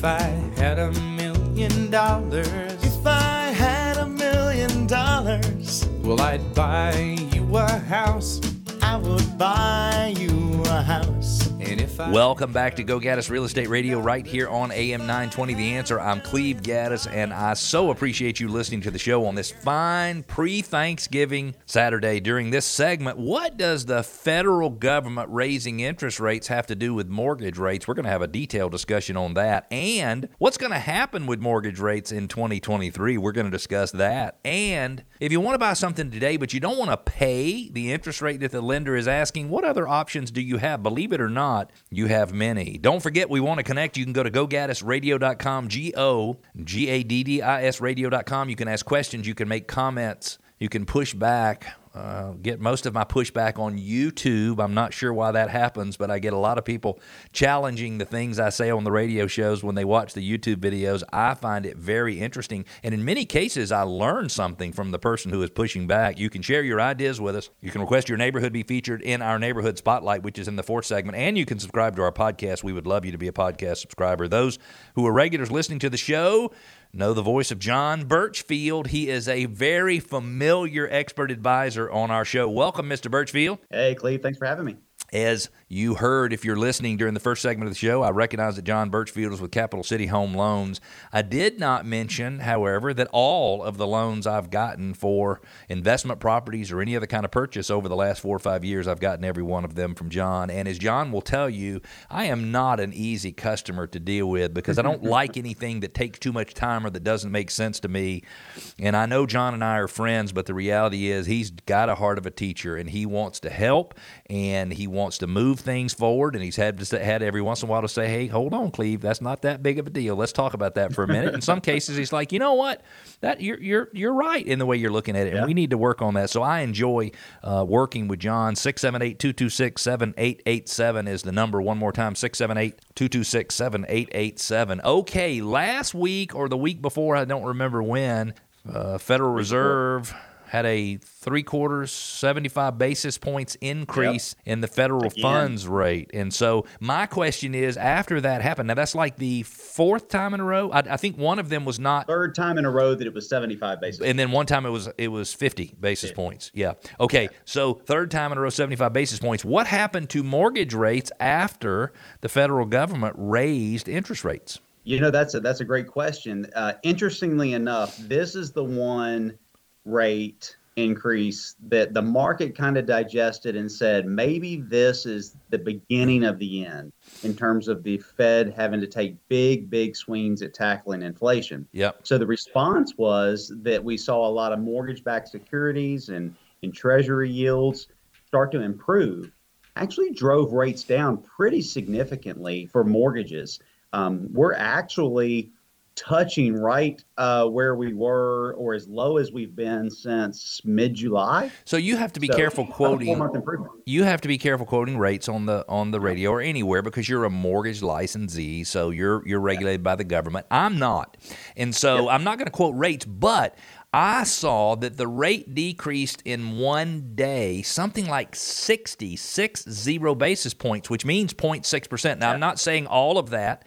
If I had a million dollars, If I had a million dollars, well, I'd buy you a house. I would buy you a house. Welcome back to Go Gaddis Real Estate Radio right here on AM 920 The Answer. I'm Cleve Gaddis, and I so appreciate you listening to the show on this fine pre Thanksgiving Saturday. During this segment, what does the federal government raising interest rates have to do with mortgage rates? We're going to have a detailed discussion on that. And what's going to happen with mortgage rates in 2023? We're going to discuss that. And if you want to buy something today, but you don't want to pay the interest rate that the lender is asking, what other options do you have? Believe it or not, you have many. Don't forget, we want to connect. You can go to gogaddisradio.com, G O G A D D I S radio.com. You can ask questions, you can make comments, you can push back. Uh, get most of my pushback on YouTube. I'm not sure why that happens, but I get a lot of people challenging the things I say on the radio shows when they watch the YouTube videos. I find it very interesting. And in many cases, I learn something from the person who is pushing back. You can share your ideas with us. You can request your neighborhood be featured in our neighborhood spotlight, which is in the fourth segment. And you can subscribe to our podcast. We would love you to be a podcast subscriber. Those who are regulars listening to the show, know the voice of John Birchfield. He is a very familiar expert advisor on our show. Welcome, Mr. Birchfield. Hey, Cleve, thanks for having me. As you heard, if you're listening during the first segment of the show, I recognize that John Birchfield is with Capital City Home Loans. I did not mention, however, that all of the loans I've gotten for investment properties or any other kind of purchase over the last four or five years, I've gotten every one of them from John. And as John will tell you, I am not an easy customer to deal with because I don't like anything that takes too much time or that doesn't make sense to me. And I know John and I are friends, but the reality is he's got a heart of a teacher and he wants to help and he wants to move things forward. And he's had to say, had every once in a while to say, "Hey, hold on, Cleve, that's not that big of a deal. Let's talk about that for a minute." in some cases, he's like, "You know what? That you're you're you're right in the way you're looking at it, and we need to work on that." So I enjoy uh, working with John. Six seven eight two two six seven eight eight seven is the number. One more time, six seven eight two two six seven eight eight seven. Okay, last week or the week before, I don't remember when. Uh, Federal Reserve had a three quarters, 75 basis points increase in the federal Again. funds rate. And so my question is after that happened, now that's like the fourth time in a row. I, I think one of them was not. Third time in a row that it was 75 basis. Points. And then one time it was it was 50 basis points. Yeah. Okay. So third time in a row 75 basis points. What happened to mortgage rates after the federal government raised interest rates? You know, that's a that's a great question. Uh, interestingly enough, this is the one rate increase that the market kind of digested and said maybe this is the beginning of the end in terms of the Fed having to take big, big swings at tackling inflation. Yep. So the response was that we saw a lot of mortgage-backed securities and, and treasury yields start to improve. Actually, drove rates down pretty significantly for mortgages. Um, we're actually touching right uh, where we were, or as low as we've been since mid-July. So you have to be So, careful quoting you have to be careful quoting rates on the on the radio or anywhere because you're a mortgage licensee, so you're you're regulated by the government. I'm not, and so I'm not going to quote rates, but. I saw that the rate decreased in one day, something like 60, six zero basis points, which means 0.6%. Now, I'm not saying all of that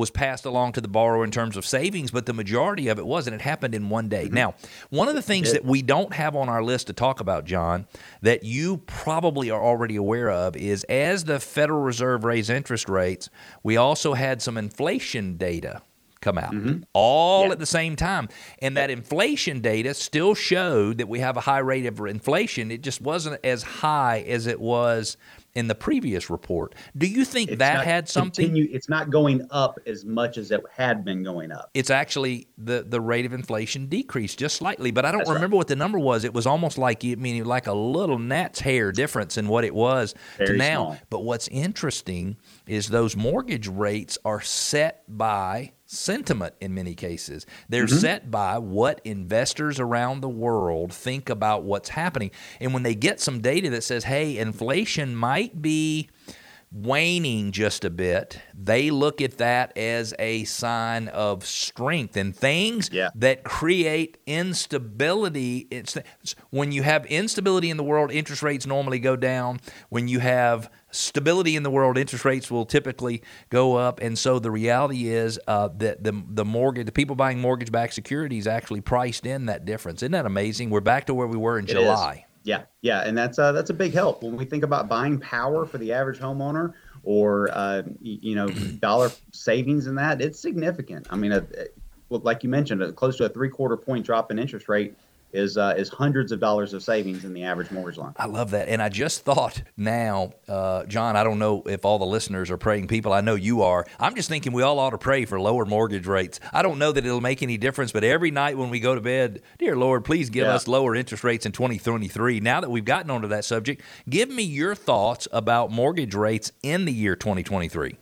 was passed along to the borrower in terms of savings, but the majority of it wasn't. it happened in one day. Mm-hmm. Now, one of the things that we don't have on our list to talk about, John, that you probably are already aware of is as the Federal Reserve raised interest rates, we also had some inflation data come out mm-hmm. all at the same time. And that inflation data still showed that we have a high rate of inflation. It just wasn't as high as it was in the previous report. Do you think It's that not had something? continue- it's not going up as much as it had been going up. it's actually the the rate of inflation decreased just slightly, but I don't That's right. remember what the number was. It was almost like I mean like a little gnat's hair difference in what it was to now. small. But what's interesting is those mortgage rates are set by sentiment in many cases. They're Mm-hmm. set by what investors around the world think about what's happening. And when they get some data that says, "Hey, inflation might be waning just a bit, they look at that as a sign of strength and things Yeah. that create instability. It's, when you have instability in the world, interest rates normally go down. When you have stability in the world, interest rates will typically go up. And so the reality is uh, that the the mortgage, the people buying mortgage-backed securities actually priced in that difference. Isn't that amazing? We're back to where we were in It is. Yeah, yeah, and that's uh, that's a big help when we think about buying power for the average homeowner or uh, you know dollar savings in that. It's significant. I mean, uh, well, like you mentioned, uh, close to a three quarter point drop in interest rate is uh, is hundreds of dollars of savings in the average mortgage loan. I love that. And I just thought now, uh, John, I don't know if all the listeners are praying people. I know you are. I'm just thinking we all ought to pray for lower mortgage rates. I don't know that it'll make any difference, but every night when we go to bed, dear Lord, please give Yeah. us lower interest rates in 2023. Now that we've gotten onto that subject, give me your thoughts about mortgage rates in the year 2023.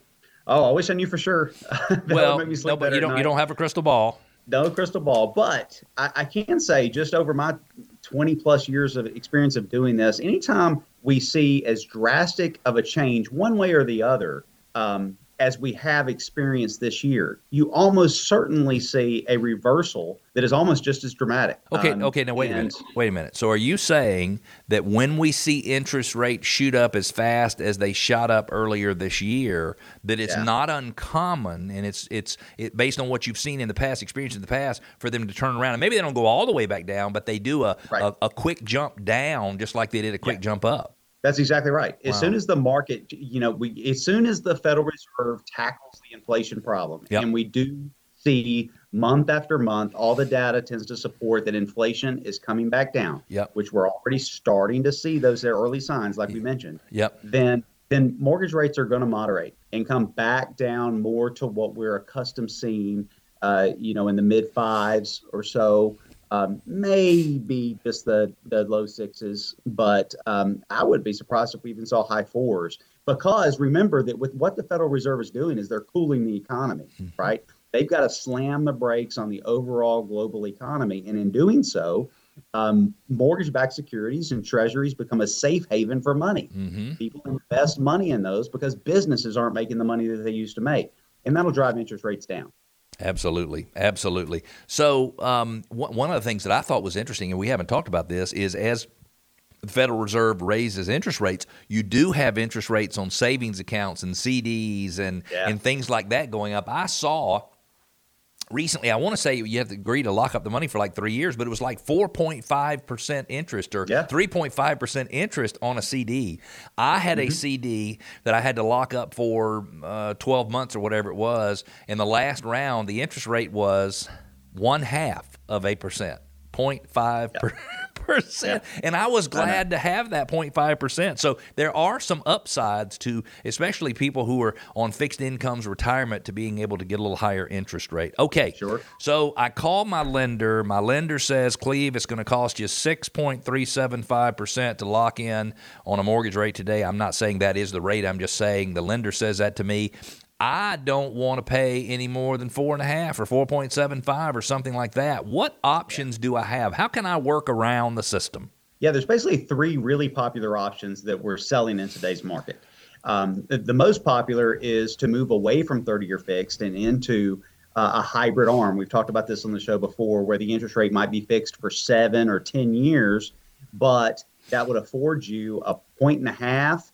Oh, I wish I knew for sure. Well, make me sleep no, but you don't you don't have a crystal ball. No crystal ball, but I, I can say just over my 20 plus years of experience of doing this, anytime we see as drastic of a change one way or the other um, as we have experienced this year, you almost certainly see a reversal that is almost just as dramatic. Okay, Um, okay. Now wait a minute. Wait a minute. So are you saying that when we see interest rates shoot up as fast as they shot up earlier this year, that it's Yeah. not uncommon and it's it's it, based on what you've seen in the past, experience in the past, for them to turn around and maybe they don't go all the way back down, but they do a Right. a, a quick jump down, just like they did a quick Yeah. jump up. That's exactly right. As Wow. soon as the market, you know, we as soon as the Federal Reserve tackles the inflation problem, Yep. and we do see month after month, all the data tends to support that inflation is coming back down. Yep. Which we're already starting to see those early signs, like we mentioned. Yep. Then then mortgage rates are going to moderate and come back down more to what we're accustomed seeing, uh, you know, in the mid fives or so. Um, maybe just the, the low sixes, but um, I would be surprised if we even saw high fours. Because remember that with what the Federal Reserve is doing is they're cooling the economy, right? They've got to slam the brakes on the overall global economy, and in doing so, um, mortgage-backed securities and treasuries become a safe haven for money. Mm-hmm. People invest money in those because businesses aren't making the money that they used to make, and that'll drive interest rates down. Absolutely, absolutely. So, um, one one of the things that I thought was interesting, and we haven't talked about this, is as the Federal Reserve raises interest rates, you do have interest rates on savings accounts and CDs and Yeah. and things like that going up. I saw recently. I want to say you have to agree to lock up the money for like three years, but it was like four point five percent interest or Yeah. three point five percent interest on a CD. I had Mm-hmm. a CD that I had to lock up for uh, twelve months or whatever it was. In the last round, the interest rate was one half of a percent, 0.5 per- percent, and I was glad to have that 0.5 percent. So there are some upsides to, especially people who are on fixed incomes, retirement, to being able to get a little higher interest rate. Okay, Sure. so I call my lender. My lender says, Cleve, it's going to cost you 6.375% to lock in on a mortgage rate today. I'm not saying that is the rate. I'm just saying the lender says that to me. I don't want to pay any more than four and a half or 4.75 or something like that. What options do I have? How can I work around the system? Yeah, there's basically three really popular options that we're selling in today's market. Um, the, the most popular is to move away from 30 year fixed and into uh, a hybrid arm. We've talked about this on the show before, where the interest rate might be fixed for seven or 10 years, but that would afford you a point and a half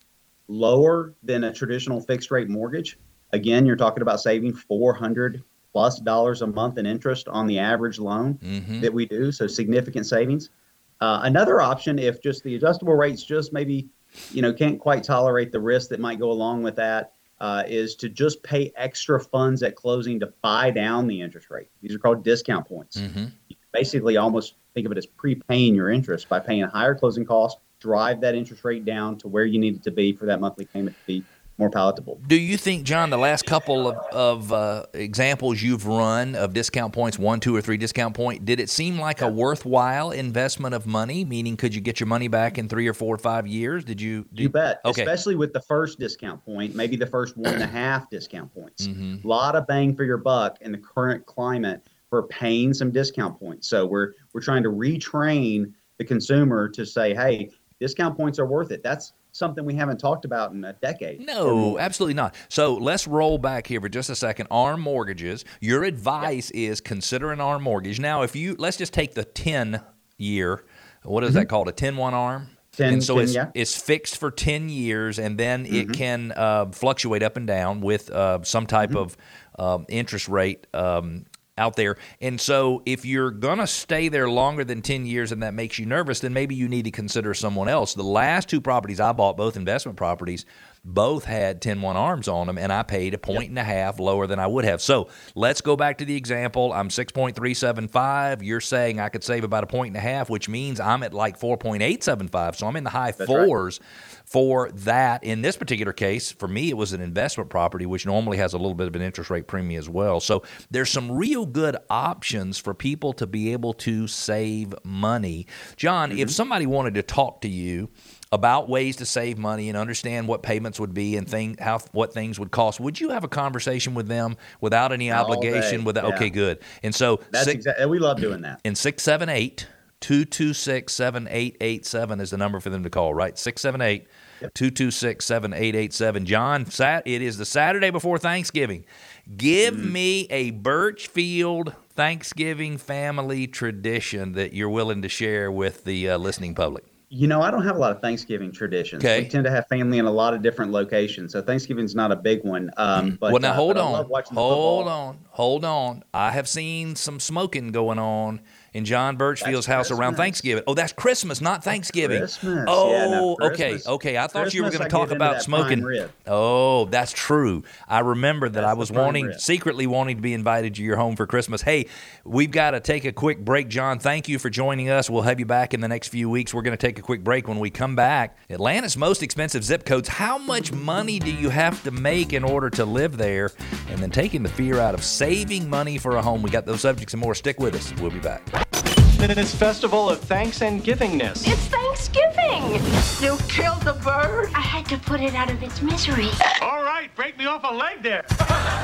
lower than a traditional fixed rate mortgage. Again, you're talking about saving 400 plus dollars a month in interest on the average loan Mm-hmm. that we do, so significant savings. Uh, another option, if just the adjustable rates just maybe, you know, can't quite tolerate the risk that might go along with that, uh, is to just pay extra funds at closing to buy down the interest rate. These are called discount points. Mm-hmm. Basically almost think of it as prepaying your interest by paying a higher closing cost, drive that interest rate down to where you need it to be for that monthly payment to be more palatable. Do you think, John, the last couple of, of uh, examples you've run of discount points, one, two, or three discount point, did it seem like a worthwhile investment of money? Meaning, could you get your money back in three or four or five years? Did you? Did, You bet. Okay. Especially with the first discount point, maybe the first one and a half discount points. A lot of bang for your buck in the current climate for paying some discount points. So we're we're trying to retrain the consumer to say, hey, discount points are worth it. That's something we haven't talked about in a decade. No, absolutely not. So let's roll back here for just a second. ARM mortgages. Your advice is consider an ARM mortgage. Now, if you let's just take the ten year. What is that called? A 10-1 ARM. 10, and so 10, it's Mm-hmm. yeah. it's fixed for ten years, and then it can uh, fluctuate up and down with uh, some type Mm-hmm. of um, interest rate. Um, out there. And so if you're going to stay there longer than 10 years and that makes you nervous, then maybe you need to consider someone else. The last two properties I bought, both investment properties, both had 10 1 arms on them, and I paid a point and a half lower than I would have. So let's go back to the example. I'm 6.375. You're saying I could save about a point and a half, which means I'm at like 4.875. So I'm in the high That's right. For that. In this particular case, for me, it was an investment property, which normally has a little bit of an interest rate premium as well. So there's some real good options for people to be able to save money. John, if mm-hmm. somebody wanted to talk to you, about ways to save money and understand what payments would be and thing how what things would cost. Would you have a conversation with them without any All obligation? day, Without yeah. okay, good. And so That's six- exactly. We love doing that. and 678 226 7887 is the number for them to call, right? 678 226 7887. John, it is the Saturday before Thanksgiving. Give Mm. me a Birchfield Thanksgiving family tradition that you're willing to share with the uh, listening public. You know, I don't have a lot of Thanksgiving traditions. Okay. We tend to have family in a lot of different locations, so Thanksgiving's not a big one. Um, but well, now uh, hold on. love watching the Hold on. Hold on. I have seen some smoking going on in John Birchfield's house around Thanksgiving. Oh, that's Christmas, not Thanksgiving. Christmas. Oh, Yeah, no, oh, okay. Christmas. Okay. I thought you were going to talk about smoking. Oh, that's true. I remember that That's I was wanting, rib. secretly wanting to be invited to your home for Christmas. Hey, we've got to take a quick break, John. Thank you for joining us. We'll have you back in the next few weeks. We're going to take a quick break. When we come back, Atlanta's most expensive zip codes. How much money do you have to make in order to live there? And then taking the fear out of saving money for a home. We got those subjects and more. Stick with us. We'll be back. This festival of thanks and givingness. It's Thanksgiving. You killed the bird? I had to put it out of its misery. All right, break me off a leg there.